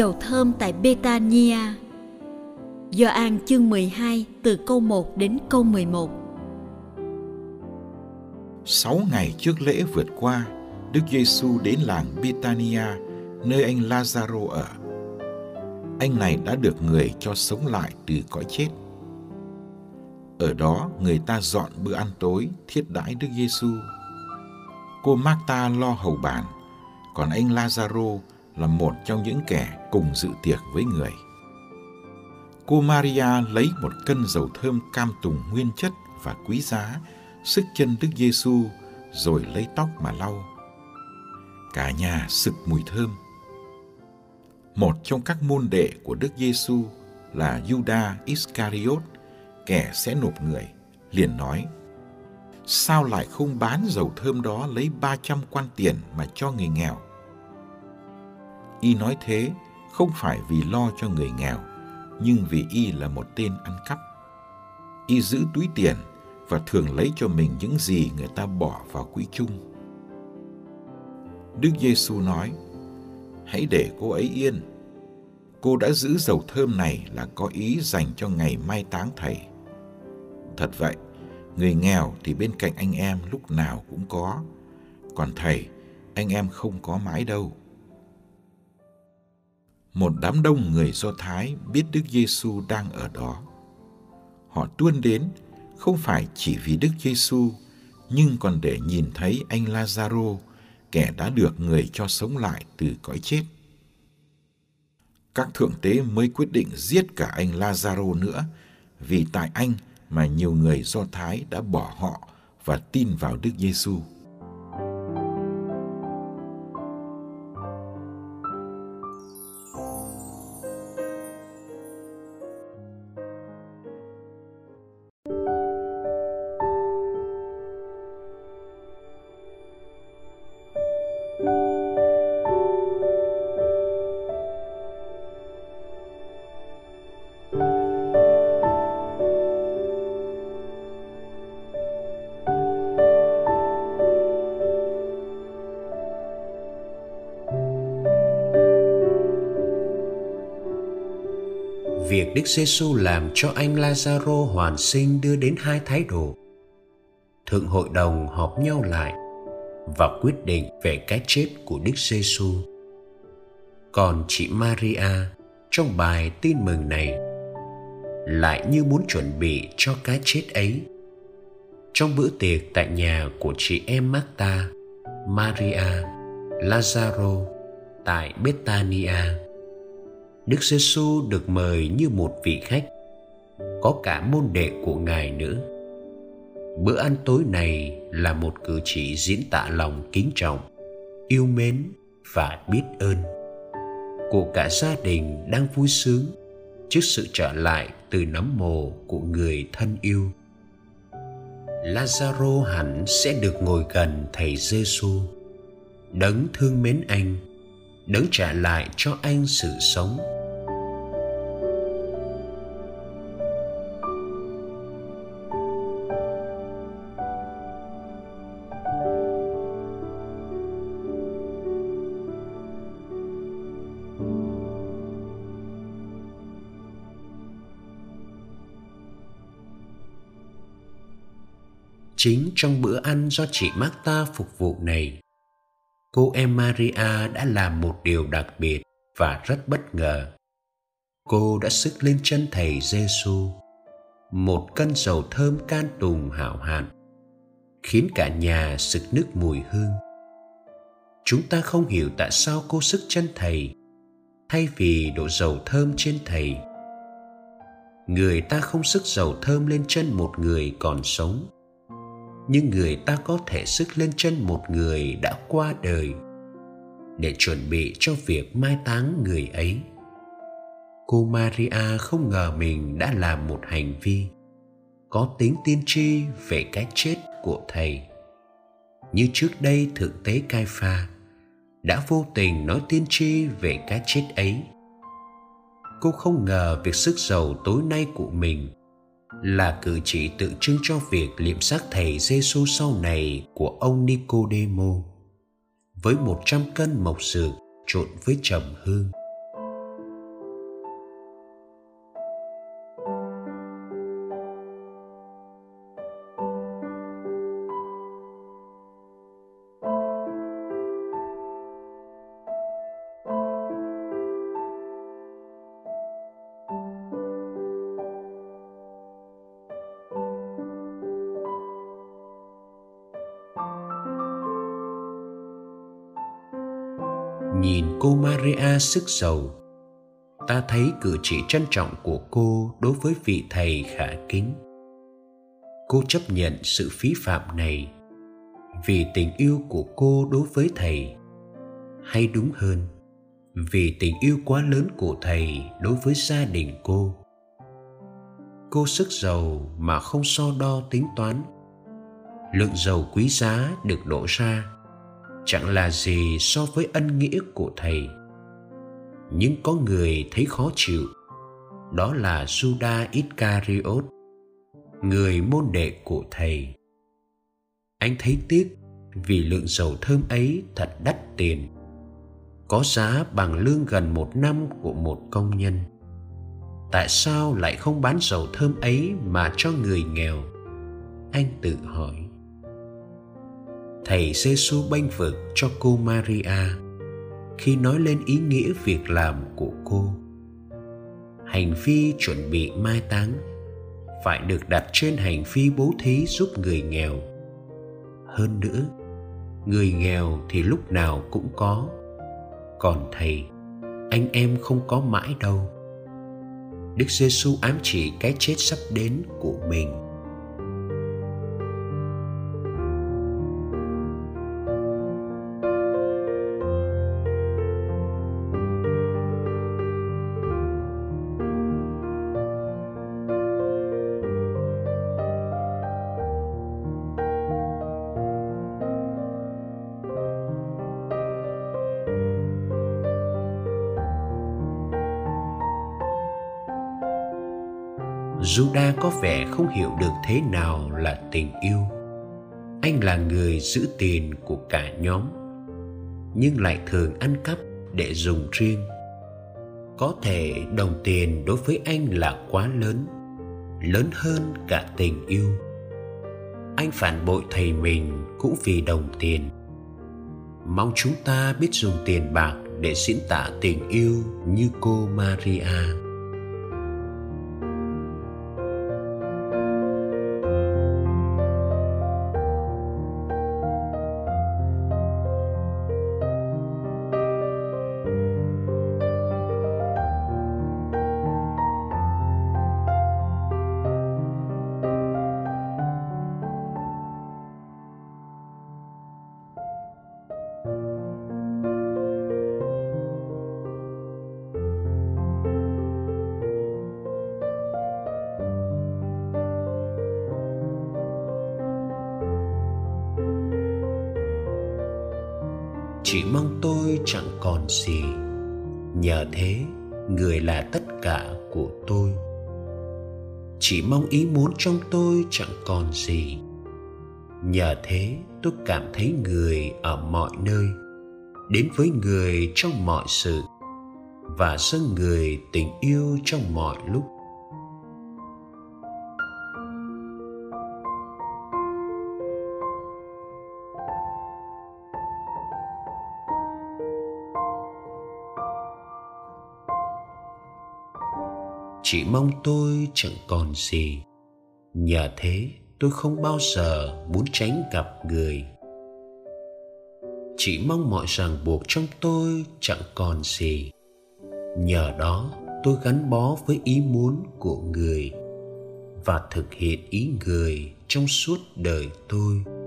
Dầu thơm tại Betania Gioan chương 12 từ câu 1 đến câu 11 Sáu ngày trước lễ vượt qua, Đức Giêsu đến làng Betania, nơi anh Lazaro ở. Anh này đã được người cho sống lại từ cõi chết. Ở đó, người ta dọn bữa ăn tối thiết đãi Đức Giêsu. Cô Marta lo hầu bàn, còn anh Lazaro là một trong những kẻ cùng dự tiệc với người. Cô Maria lấy một cân dầu thơm cam tùng nguyên chất và quý giá, sức chân Đức Giêsu rồi lấy tóc mà lau. Cả nhà sực mùi thơm. Một trong các môn đệ của Đức Giêsu là Judas Iscariot, kẻ sẽ nộp người, liền nói: Sao lại không bán dầu thơm đó lấy 300 quan tiền mà cho người nghèo? Y nói thế không phải vì lo cho người nghèo, nhưng vì Y là một tên ăn cắp. Y giữ túi tiền và thường lấy cho mình những gì người ta bỏ vào quỹ chung. Đức Giêsu nói: Hãy để cô ấy yên. Cô đã giữ dầu thơm này là có ý dành cho ngày mai táng thầy. Thật vậy, người nghèo thì bên cạnh anh em lúc nào cũng có, còn thầy, anh em không có mãi đâu một đám đông người Do Thái biết Đức Giêsu đang ở đó. Họ tuôn đến không phải chỉ vì Đức Giêsu, nhưng còn để nhìn thấy anh Lazaro, kẻ đã được người cho sống lại từ cõi chết. Các thượng tế mới quyết định giết cả anh Lazaro nữa, vì tại anh mà nhiều người Do Thái đã bỏ họ và tin vào Đức Giêsu. Việc Đức Giêsu làm cho anh Lazaro hoàn sinh đưa đến hai thái độ. Thượng hội đồng họp nhau lại và quyết định về cái chết của Đức Giêsu. Còn chị Maria trong bài tin mừng này lại như muốn chuẩn bị cho cái chết ấy. Trong bữa tiệc tại nhà của chị em Marta, Maria, Lazaro tại Betania Đức giê -xu được mời như một vị khách, có cả môn đệ của Ngài nữa. Bữa ăn tối này là một cử chỉ diễn tả lòng kính trọng, yêu mến và biết ơn của cả gia đình đang vui sướng trước sự trở lại từ nấm mồ của người thân yêu. Lazaro hẳn sẽ được ngồi gần thầy Giêsu, đấng thương mến anh, đấng trả lại cho anh sự sống chính trong bữa ăn do chị Marta phục vụ này cô em Maria đã làm một điều đặc biệt và rất bất ngờ. Cô đã sức lên chân thầy Giêsu một cân dầu thơm can tùng hảo hạn, khiến cả nhà sực nước mùi hương. Chúng ta không hiểu tại sao cô sức chân thầy, thay vì đổ dầu thơm trên thầy. Người ta không sức dầu thơm lên chân một người còn sống nhưng người ta có thể sức lên chân một người đã qua đời, để chuẩn bị cho việc mai táng người ấy. Cô maria không ngờ mình đã làm một hành vi có tính tiên tri về cái chết của thầy. Như trước đây thượng tế cai pha đã vô tình nói tiên tri về cái chết ấy. Cô không ngờ việc sức giàu tối nay của mình là cử chỉ tượng trưng cho việc liệm xác thầy Giêsu sau này của ông Nicodemo với một trăm cân mộc dược trộn với trầm hương. Nhìn cô Maria sức giàu. Ta thấy cử chỉ trân trọng của cô đối với vị thầy khả kính. Cô chấp nhận sự phí phạm này vì tình yêu của cô đối với thầy. Hay đúng hơn, vì tình yêu quá lớn của thầy đối với gia đình cô. Cô sức giàu mà không so đo tính toán. Lượng dầu quý giá được đổ ra chẳng là gì so với ân nghĩa của thầy. Nhưng có người thấy khó chịu, đó là Judas Iscariot người môn đệ của thầy. Anh thấy tiếc vì lượng dầu thơm ấy thật đắt tiền, có giá bằng lương gần một năm của một công nhân. Tại sao lại không bán dầu thơm ấy mà cho người nghèo? Anh tự hỏi thầy giê bênh vực cho cô maria khi nói lên ý nghĩa việc làm của cô. Hành vi chuẩn bị mai táng phải được đặt trên hành vi bố thí giúp người nghèo. Hơn nữa, người nghèo thì lúc nào cũng có. Còn thầy, anh em không có mãi đâu. Đức giêsu ám chỉ cái chết sắp đến của mình. Có vẻ không hiểu được thế nào là tình yêu. Anh là người giữ tiền của cả nhóm, nhưng lại thường ăn cắp để dùng riêng. Có thể đồng tiền đối với anh là quá lớn, lớn hơn cả tình yêu. Anh phản bội thầy mình cũng vì đồng tiền. Mong chúng ta biết dùng tiền bạc để diễn tả tình yêu như cô Maria. Chỉ mong tôi chẳng còn gì. Nhờ thế, người là tất cả của tôi. Chỉ mong ý muốn trong tôi chẳng còn gì. Nhờ thế, tôi cảm thấy người ở mọi nơi, đến với người trong mọi sự, và dâng người tình yêu trong mọi lúc. Chỉ mong tôi chẳng còn gì. Nhờ thế, tôi không bao giờ muốn tránh gặp người. Chỉ mong mọi ràng buộc trong tôi chẳng còn gì. Nhờ đó, tôi gắn bó với ý muốn của người và thực hiện ý người trong suốt đời tôi.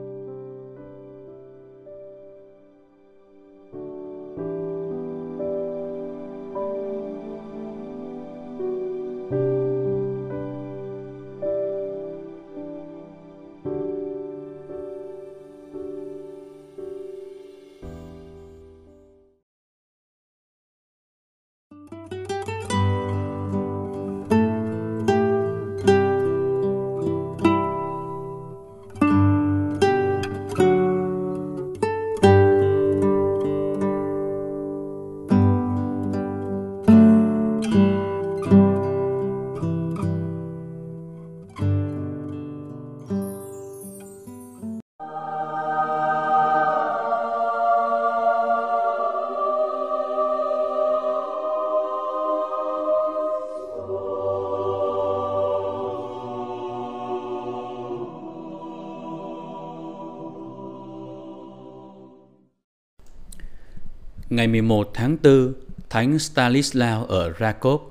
Ngày 11 tháng 4, Thánh Stanislaw ở Rakov,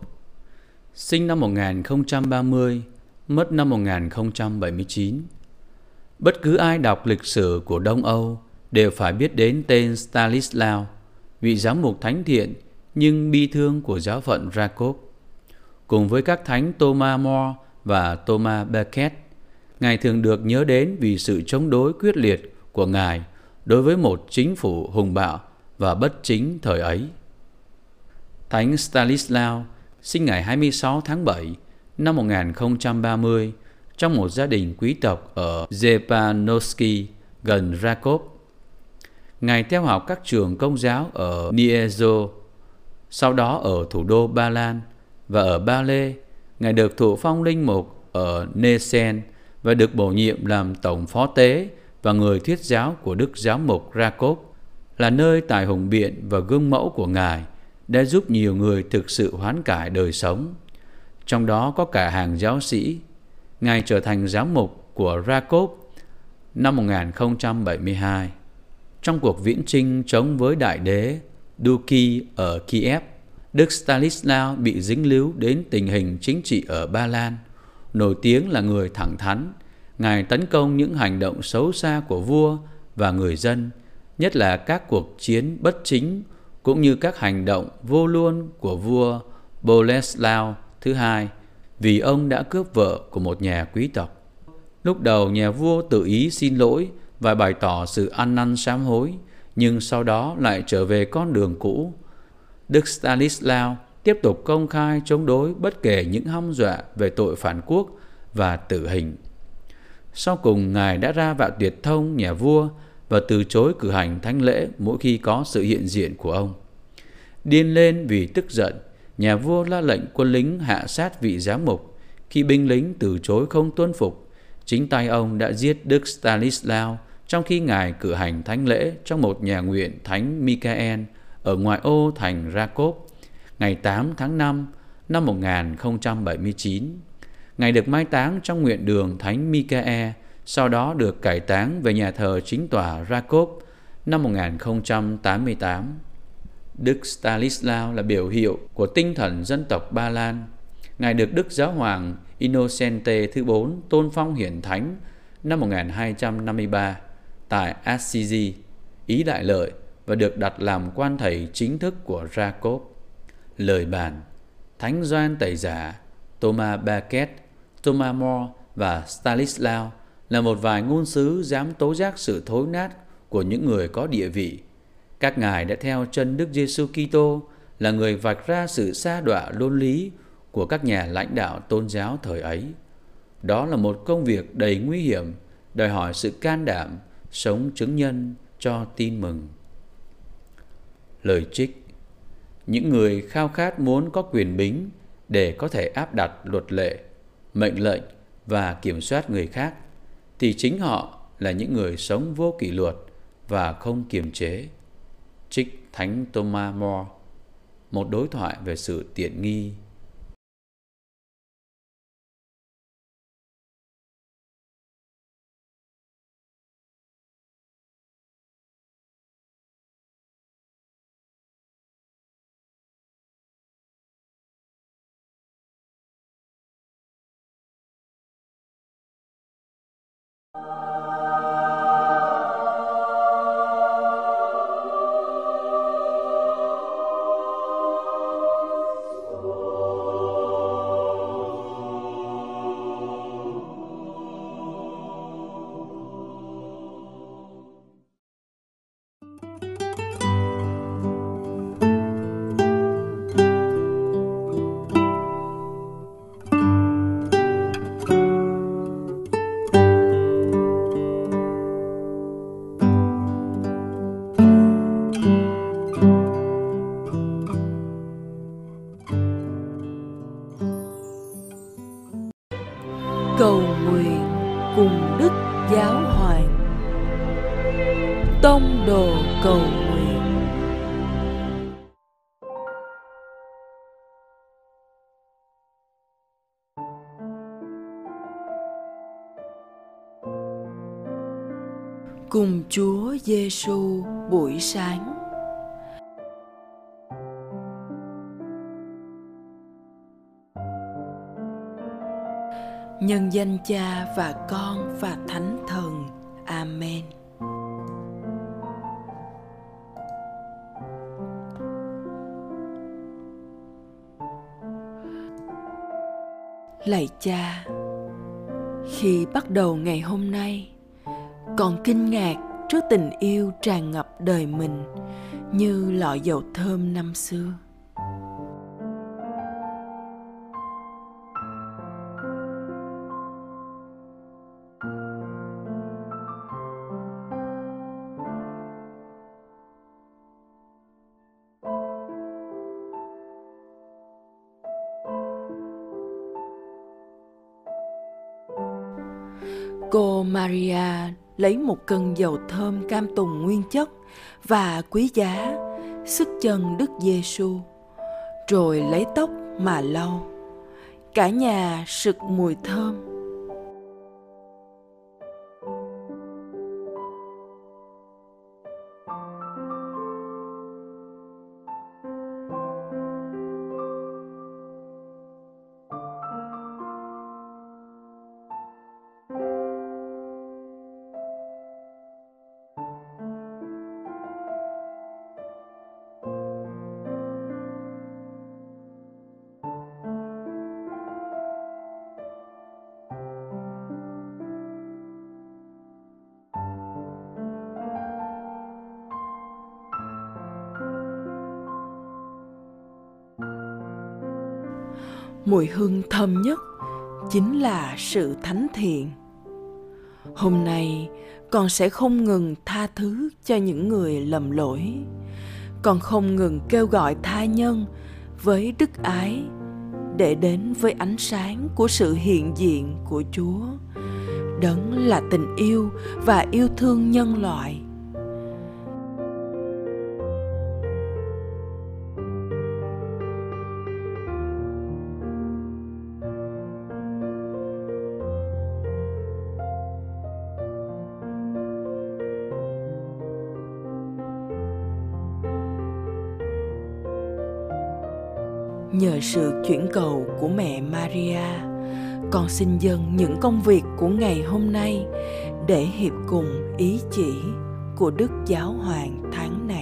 sinh năm 1030, mất năm 1079. Bất cứ ai đọc lịch sử của Đông Âu đều phải biết đến tên Stanislaw, vị giám mục thánh thiện nhưng bi thương của giáo phận Rakov. Cùng với các thánh Thomas More và Thomas Becket, Ngài thường được nhớ đến vì sự chống đối quyết liệt của Ngài đối với một chính phủ hùng bạo và bất chính thời ấy. Thánh Stanislaw sinh ngày 26 tháng 7 năm 1030 trong một gia đình quý tộc ở Zepanowski gần Rakov. Ngài theo học các trường công giáo ở Niezo, sau đó ở thủ đô Ba Lan và ở Ba Lê, Ngài được thụ phong linh mục ở Nesen và được bổ nhiệm làm tổng phó tế và người thuyết giáo của Đức Giáo mục Rakov là nơi tài hùng biện và gương mẫu của Ngài đã giúp nhiều người thực sự hoán cải đời sống. Trong đó có cả hàng giáo sĩ. Ngài trở thành giám mục của Rakov năm 1072. Trong cuộc viễn trinh chống với đại đế Duki ở Kiev, Đức Stanislaw bị dính líu đến tình hình chính trị ở Ba Lan. Nổi tiếng là người thẳng thắn, Ngài tấn công những hành động xấu xa của vua và người dân – nhất là các cuộc chiến bất chính cũng như các hành động vô luôn của vua Boleslao thứ hai vì ông đã cướp vợ của một nhà quý tộc. Lúc đầu nhà vua tự ý xin lỗi và bày tỏ sự ăn năn sám hối, nhưng sau đó lại trở về con đường cũ. Đức Stanislaw tiếp tục công khai chống đối bất kể những hăm dọa về tội phản quốc và tử hình. Sau cùng, Ngài đã ra vạn tuyệt thông nhà vua và từ chối cử hành thánh lễ mỗi khi có sự hiện diện của ông. Điên lên vì tức giận, nhà vua ra lệnh quân lính hạ sát vị giám mục. Khi binh lính từ chối không tuân phục, chính tay ông đã giết Đức Stanislaw trong khi ngài cử hành thánh lễ trong một nhà nguyện Thánh Michael ở ngoại ô thành Rakov ngày 8 tháng 5 năm 1079. Ngài được mai táng trong nguyện đường Thánh Michael sau đó được cải táng về nhà thờ chính tòa Rakov năm 1088. Đức Stanislaw là biểu hiệu của tinh thần dân tộc Ba Lan. Ngài được Đức Giáo hoàng Innocente thứ bốn tôn phong hiển thánh năm 1253 tại Assisi, Ý Đại Lợi và được đặt làm quan thầy chính thức của Rakov. Lời bàn Thánh Doan Tẩy Giả, Thomas Becket, Thomas More và Stanislaw là một vài ngôn sứ dám tố giác sự thối nát của những người có địa vị. Các ngài đã theo chân Đức Giêsu Kitô là người vạch ra sự xa đọa luân lý của các nhà lãnh đạo tôn giáo thời ấy. Đó là một công việc đầy nguy hiểm, đòi hỏi sự can đảm, sống chứng nhân cho tin mừng. Lời trích Những người khao khát muốn có quyền bính để có thể áp đặt luật lệ, mệnh lệnh và kiểm soát người khác thì chính họ là những người sống vô kỷ luật và không kiềm chế. Trích Thánh Thomas More, Một đối thoại về sự tiện nghi đức giáo hoàng tông đồ cầu nguyện cùng Chúa Giêsu buổi sáng. Nhân danh Cha và Con và Thánh Thần. Amen. Lạy Cha, khi bắt đầu ngày hôm nay, còn kinh ngạc trước tình yêu tràn ngập đời mình như lọ dầu thơm năm xưa maria lấy một cân dầu thơm cam tùng nguyên chất và quý giá sức chân Đức Giêsu, rồi lấy tóc mà lau. Cả nhà sực mùi thơm. Mùi hương thơm nhất chính là sự thánh thiện. Hôm nay, con sẽ không ngừng tha thứ cho những người lầm lỗi. Con không ngừng kêu gọi tha nhân với đức ái để đến với ánh sáng của sự hiện diện của chúa. Đấng là tình yêu và yêu thương nhân loại. Nhờ sự chuyển cầu của mẹ Maria, con xin dâng những công việc của ngày hôm nay để hiệp cùng ý chỉ của Đức Giáo Hoàng tháng này.